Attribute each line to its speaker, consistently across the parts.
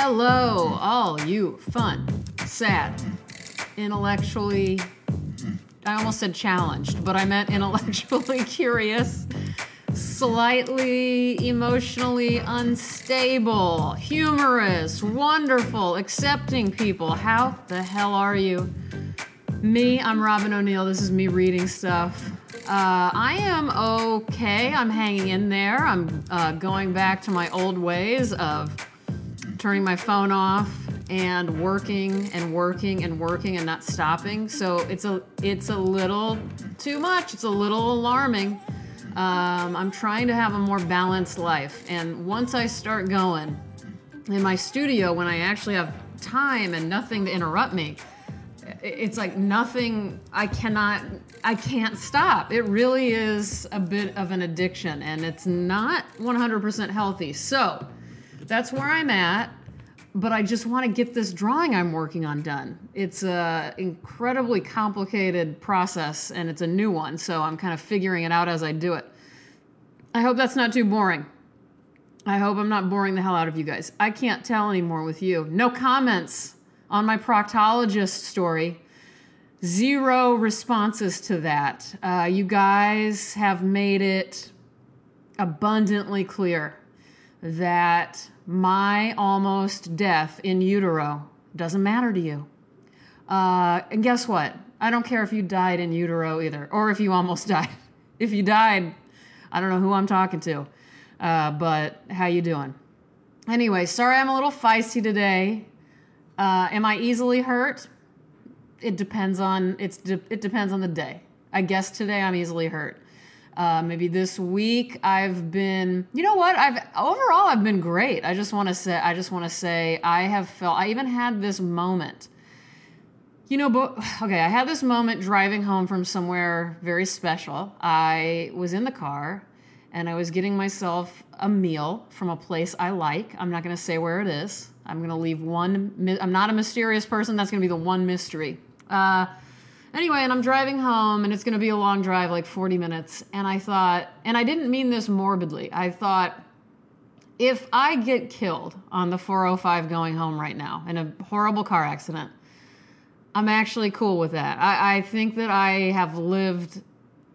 Speaker 1: Hello, all you fun, sad, intellectually. I almost said challenged, but I meant intellectually curious, slightly emotionally unstable, humorous, wonderful, accepting people. How the hell are you? Me, I'm Robyn O'Neil. This is me reading stuff. Uh, I am okay. I'm hanging in there. I'm uh, going back to my old ways of turning my phone off and working and working and working and not stopping. So it's a it's a little too much. It's a little alarming. Um, I'm trying to have a more balanced life, and once I start going in my studio, when I actually have time and nothing to interrupt me, it's like nothing i cannot i can't stop it really is a bit of an addiction and it's not 100% healthy so that's where i'm at but i just want to get this drawing i'm working on done. It's a incredibly complicated process and it's a new one so i'm kind of figuring it out as i do it. I hope that's not too boring. I hope i'm not boring the hell out of you guys. I can't tell anymore with you. No comments on my proctologist story. Zero responses to that. Uh, you guys have made it abundantly clear that my almost death in utero doesn't matter to you. Uh, and guess what? I don't care if you died in utero either, or if you almost died. If you died, I don't know who I'm talking to, uh, but how you doing? Anyway, sorry I'm a little feisty today. Uh, am I easily hurt? It depends on it's de- it depends on the day. I guess today I'm easily hurt. Uh, maybe this week I've been, you know what? I've overall I've been great. I just want to say I just want to say I have felt. I even had this moment. You know, but okay, I had this moment driving home from somewhere very special. I was in the car and I was getting myself a meal from a place I like. I'm not going to say where it is. I'm going to leave one. I'm not a mysterious person. That's going to be the one mystery. Uh, anyway, and I'm driving home, and it's going to be a long drive, like 40 minutes. And I thought, and I didn't mean this morbidly. I thought, if I get killed on the 405 going home right now in a horrible car accident, I'm actually cool with that. I, I think that I have lived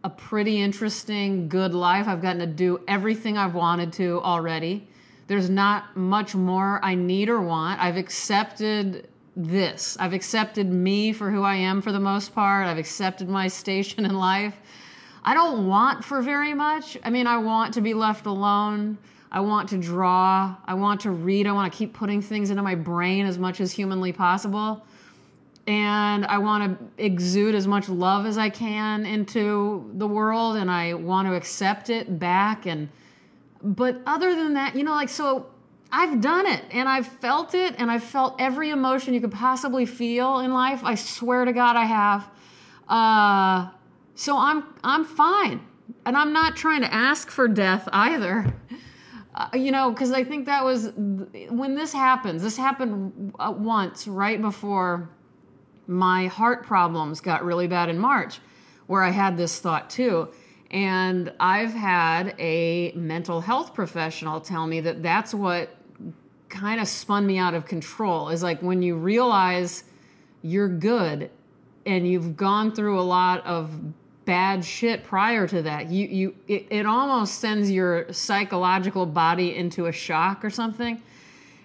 Speaker 1: a pretty interesting, good life. I've gotten to do everything I've wanted to already. There's not much more I need or want. I've accepted this. I've accepted me for who I am for the most part. I've accepted my station in life. I don't want for very much. I mean, I want to be left alone. I want to draw. I want to read. I want to keep putting things into my brain as much as humanly possible. And I want to exude as much love as I can into the world and I want to accept it back and but other than that, you know, like, so I've done it and I've felt it and I've felt every emotion you could possibly feel in life. I swear to God, I have. Uh, so I'm I'm fine, and I'm not trying to ask for death either. Uh, you know, because I think that was when this happens. This happened uh, once right before my heart problems got really bad in March, where I had this thought too. And I've had a mental health professional tell me that that's what kind of spun me out of control. Is like when you realize you're good and you've gone through a lot of bad shit prior to that you you it, it almost sends your psychological body into a shock or something.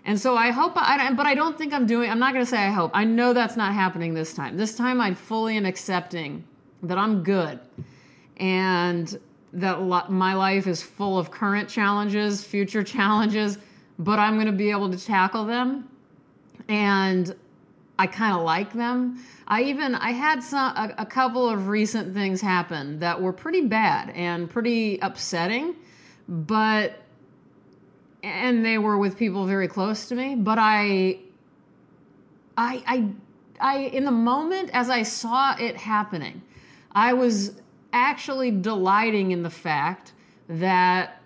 Speaker 1: And so i hope i but i don't think i'm doing i'm not going to say i hope. I know that's not happening this time. This time i fully am accepting that i'm good and that my life is full of current challenges, future challenges, but I'm going to be able to tackle them. And I kind of like them. I even I had some a, a, couple of recent things happen that were pretty bad and pretty upsetting, but and they were with people very close to me, but I I I I in the moment as I saw it happening, I was actually delighting in the fact that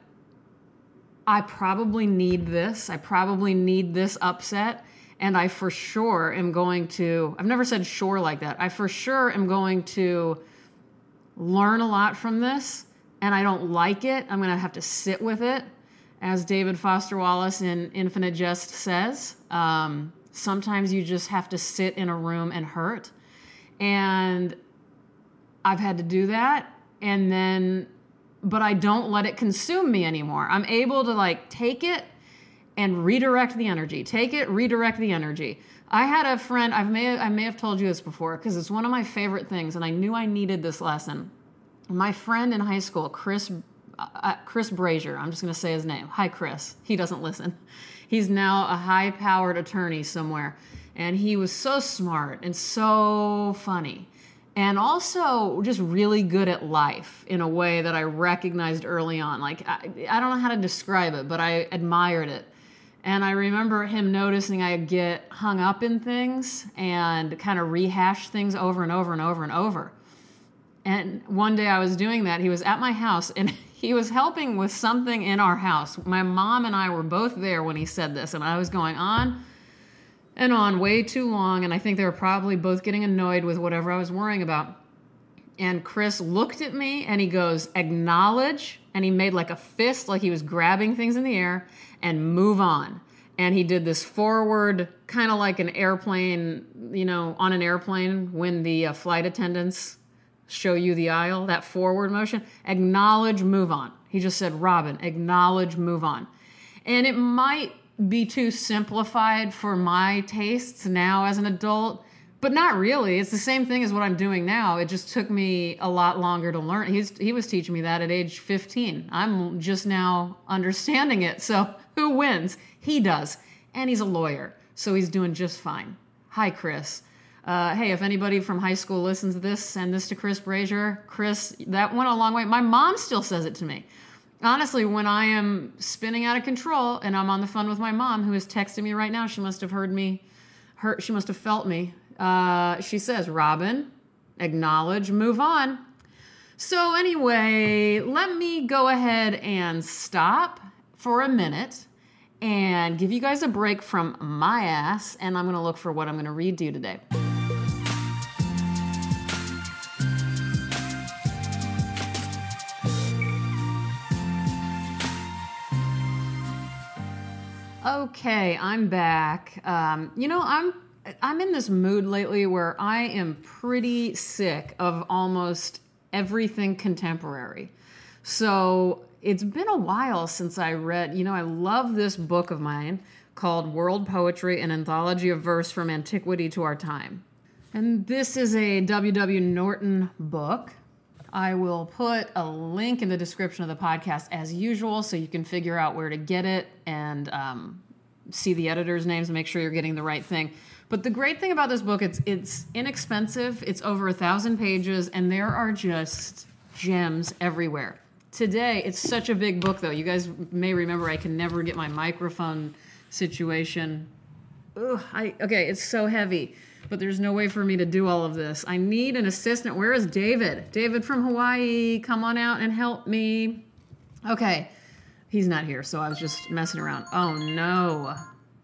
Speaker 1: I probably need this. I probably need this upset. And I for sure am going to, I've never said sure like that. I for sure am going to learn a lot from this. And I don't like it. I'm going to have to sit with it. as David Foster Wallace in Infinite Jest says, um, sometimes you just have to sit in a room and hurt. And I've had to do that. And then, but I don't let it consume me anymore. I'm able to like take it and redirect the energy. Take it, redirect the energy. I had a friend, I may, I may have told you this before because it's one of my favorite things, and I knew I needed this lesson. My friend in high school, Chris uh, uh Chris Brazier, I'm just going to say his name. Hi, Chris. He doesn't listen. He's now a high powered attorney somewhere. And he was so smart and so funny. And also just really good at life in a way that I recognized early on. Like, I, I don't know how to describe it, but I admired it. And I remember him noticing I get hung up in things and kind of rehash things over and over and over and over. And one day I was doing that. He was at my house and he was helping with something in our house. My mom and I were both there when he said this, and I was going on and on way too long. And I think they were probably both getting annoyed with whatever I was worrying about. And Chris looked at me and he goes, Acknowledge. And he made like a fist, like he was grabbing things in the air, and move on. And he did this forward, kind of like an airplane, you know, on an airplane when the uh, flight attendants show you the aisle, that forward motion. Acknowledge, move on. He just said, Robyn, acknowledge, move on. And it might be too simplified for my tastes now as an adult, but not really. It's the same thing as what I'm doing now. It just took me a lot longer to learn. He's, he was teaching me that at age 15. I'm just now understanding it. So who wins? He does. And he's a lawyer. So he's doing just fine. Hi, Chris. Uh, hey, if anybody from high school listens to this, send this to Chris Brazier. Chris, that went a long way. My mom still says it to me. Honestly, when I am spinning out of control and I'm on the phone with my mom, who is texting me right now, she must have heard me. Her, she must have felt me. Uh, she says, Robyn, acknowledge, move on. So, anyway, let me go ahead and stop for a minute and give you guys a break from my ass, and I'm to look for what I'm to read to you today. Okay, I'm back. Um, you know, I'm I'm in this mood lately where I am pretty sick of almost everything contemporary. So it's been a while since I read. You know, I love this book of mine called World Poetry: An Anthology of Verse from Antiquity to Our Time. And this is a W.W. Norton book. I will put a link in the description of the podcast as usual so you can figure out where to get it and um, see the editors' names and make sure you're getting the right thing. But the great thing about this book, it's it's inexpensive. It's over a thousand pages, and there are just gems everywhere. Today, it's such a big book, though. You guys may remember I can never get my microphone situation. Ugh, I okay, it's so heavy but there's no way for me to do all of this. I need an assistant. Where is David? David from Hawaii, come on out and help me. Okay, he's not here, so I was just messing around. Oh no.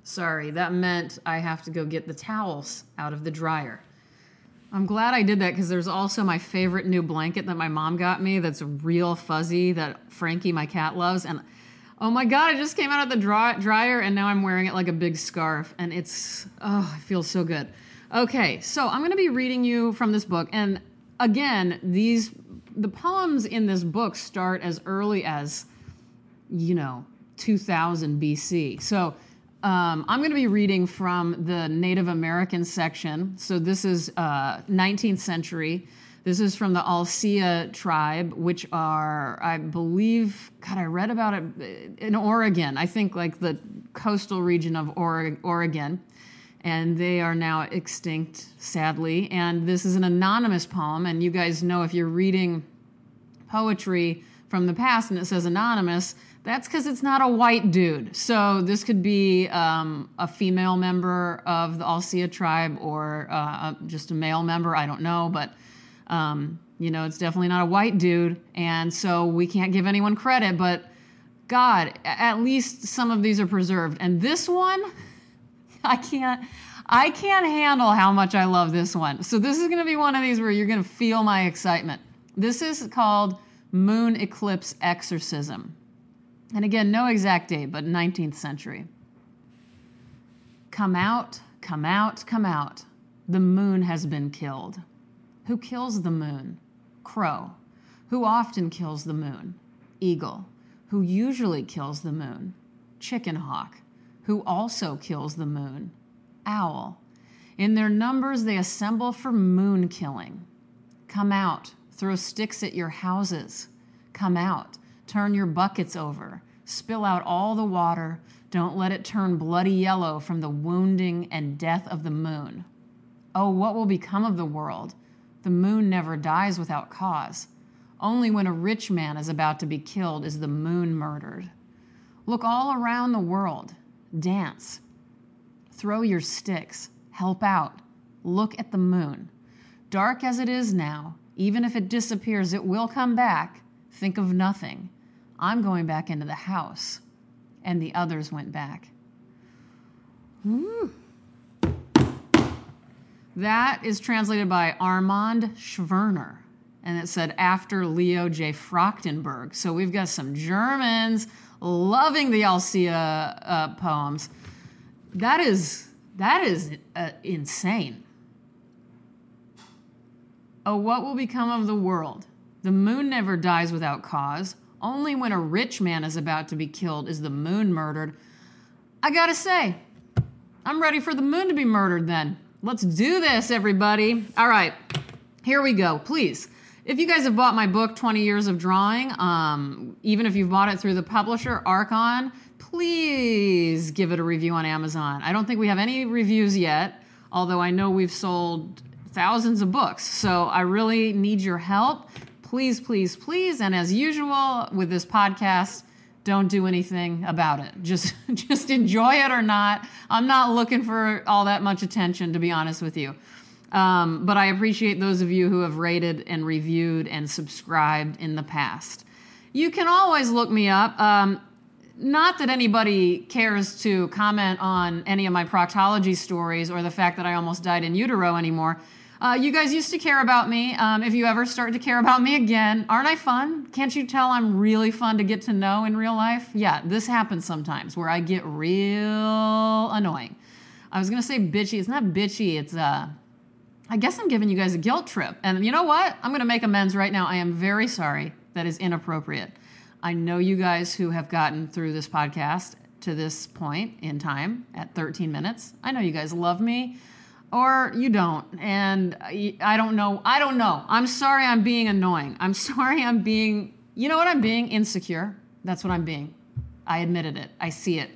Speaker 1: Sorry, that meant I have to go get the towels out of the dryer. I'm glad I did that because there's also my favorite new blanket that my mom got me that's real fuzzy that Frankie, my cat, loves. And oh my God, it just came out of the dryer and now I'm wearing it like a big scarf. And it's, oh, it feels so good. Okay, so I'm going to be reading you from this book, and again, these the poems in this book start as early as you know 2000 BC. So um, I'm going to be reading from the Native American section. So this is uh, 19th century. This is from the Alsea tribe, which are, I believe, God, I read about it in Oregon. I think like the coastal region of Oregon and they are now extinct, sadly. And this is an anonymous poem, and you guys know if you're reading poetry from the past and it says anonymous, that's because it's not a white dude. So this could be um, a female member of the Alsea tribe or uh, just a male member. I don't know, but um, you know, it's definitely not a white dude, and so we can't give anyone credit. But God, at least some of these are preserved, and this one. I can't I can't handle how much I love this one. So this is going to be one of these where you're going to feel my excitement. This is called Moon Eclipse Exorcism. And again, no exact date, but 19th century. Come out, come out, come out. The moon has been killed. Who kills the moon? Crow. Who often kills the moon? Eagle. Who usually kills the moon? Chicken hawk. Who also kills the moon? Owl. In their numbers, they assemble for moon killing. Come out, throw sticks at your houses. Come out, turn your buckets over, spill out all the water. Don't let it turn bloody yellow from the wounding and death of the moon. Oh, what will become of the world? The moon never dies without cause. Only when a rich man is about to be killed is the moon murdered. Look all around the world. Dance. Throw your sticks. Help out. Look at the moon. Dark as it is now, even if it disappears, it will come back. Think of nothing. I'm going back into the house. And the others went back. Ooh. That is translated by Armand Schwerner. And it said after Leo J. Frachtenberg. So we've got some Germans loving the Alsea uh, poems. That is that is uh, insane. Oh, what will become of the world? The moon never dies without cause. Only when a rich man is about to be killed is the moon murdered. I gotta say, I'm ready for the moon to be murdered then. Let's do this, everybody. All right, here we go. Please, if you guys have bought my book, 20 Years of Drawing, um, even if you've bought it through the publisher, Archon, please give it a review on Amazon. I don't think we have any reviews yet, although I know we've sold thousands of books. So I really need your help. Please, please, please. And as usual with this podcast, don't do anything about it. Just just enjoy it or not. I'm not looking for all that much attention, to be honest with you. Um, but I appreciate those of you who have rated and reviewed and subscribed in the past. You can always look me up. Um, not that anybody cares to comment on any of my proctology stories or the fact that I almost died in utero anymore. Uh, you guys used to care about me. Um, if you ever start to care about me again, aren't I fun? Can't you tell I'm really fun to get to know in real life? Yeah, this happens sometimes where I get real annoying. I was gonna say bitchy. It's not bitchy. It's uh, I guess I'm giving you guys a guilt trip. And you know what? I'm gonna make amends right now. I am very sorry. That is inappropriate. I know you guys who have gotten through this podcast to this point in time at 13 minutes. I know you guys love me or you don't. And I don't know. I don't know. I'm sorry I'm being annoying. I'm sorry I'm being, you know what I'm being? Insecure. That's what I'm being. I admitted it. I see it.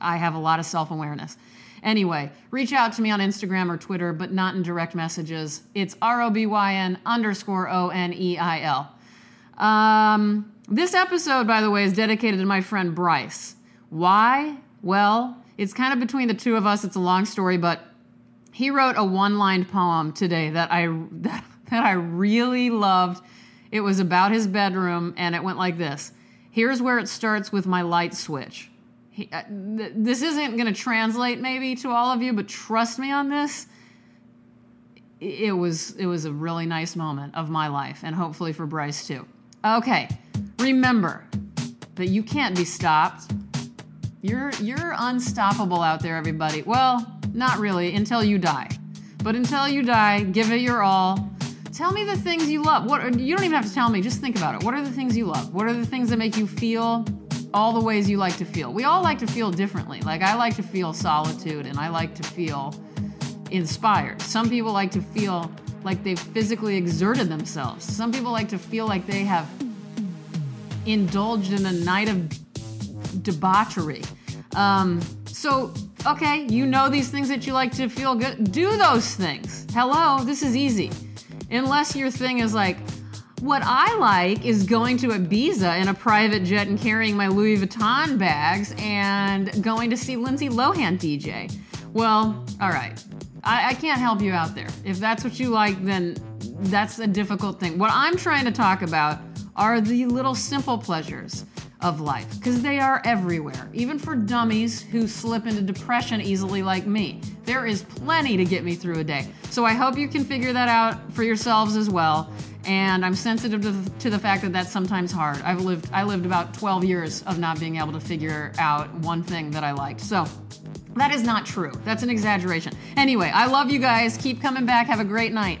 Speaker 1: I have a lot of self awareness. Anyway, reach out to me on Instagram or Twitter, but not in direct messages. It's R O B Y N underscore O N E I L. Um, this episode, by the way, is dedicated to my friend Bryce. Why? Well, it's kind of between the two of us. It's a long story, but he wrote a one-lined poem today that I that, that I really loved. It was about his bedroom, and it went like this: Here's where it starts with my light switch. Uh, th- this isn't going to translate maybe to all of you, but trust me on this. It was it was a really nice moment of my life, and hopefully for Bryce too. Okay, remember that you can't be stopped. You're you're unstoppable out there, everybody. Well, not really, until you die. But until you die, give it your all. Tell me the things you love. What you don't even have to tell me, just think about it. What are the things you love? What are the things that make you feel all the ways you like to feel? We all like to feel differently. Like I like to feel solitude and I like to feel inspired. Some people like to feel like they've physically exerted themselves. Some people like to feel like they have indulged in a night of debauchery. Um, so Okay, you know these things that you like to feel good. Do those things. Hello, this is easy. Unless your thing is like, what I like is going to Ibiza in a private jet and carrying my Louis Vuitton bags and going to see Lindsay Lohan DJ. Well, all right. I, I can't help you out there. If that's what you like, then that's a difficult thing. What I'm trying to talk about are the little simple pleasures of life because they are everywhere, even for dummies who slip into depression easily like me. There is plenty to get me through a day. So I hope you can figure that out for yourselves as well. And I'm sensitive to the, to the fact that that's sometimes hard. I've lived I lived about 12 years of not being able to figure out one thing that I liked. So that is not true. That's an exaggeration. Anyway, I love you guys. Keep coming back. Have a great night.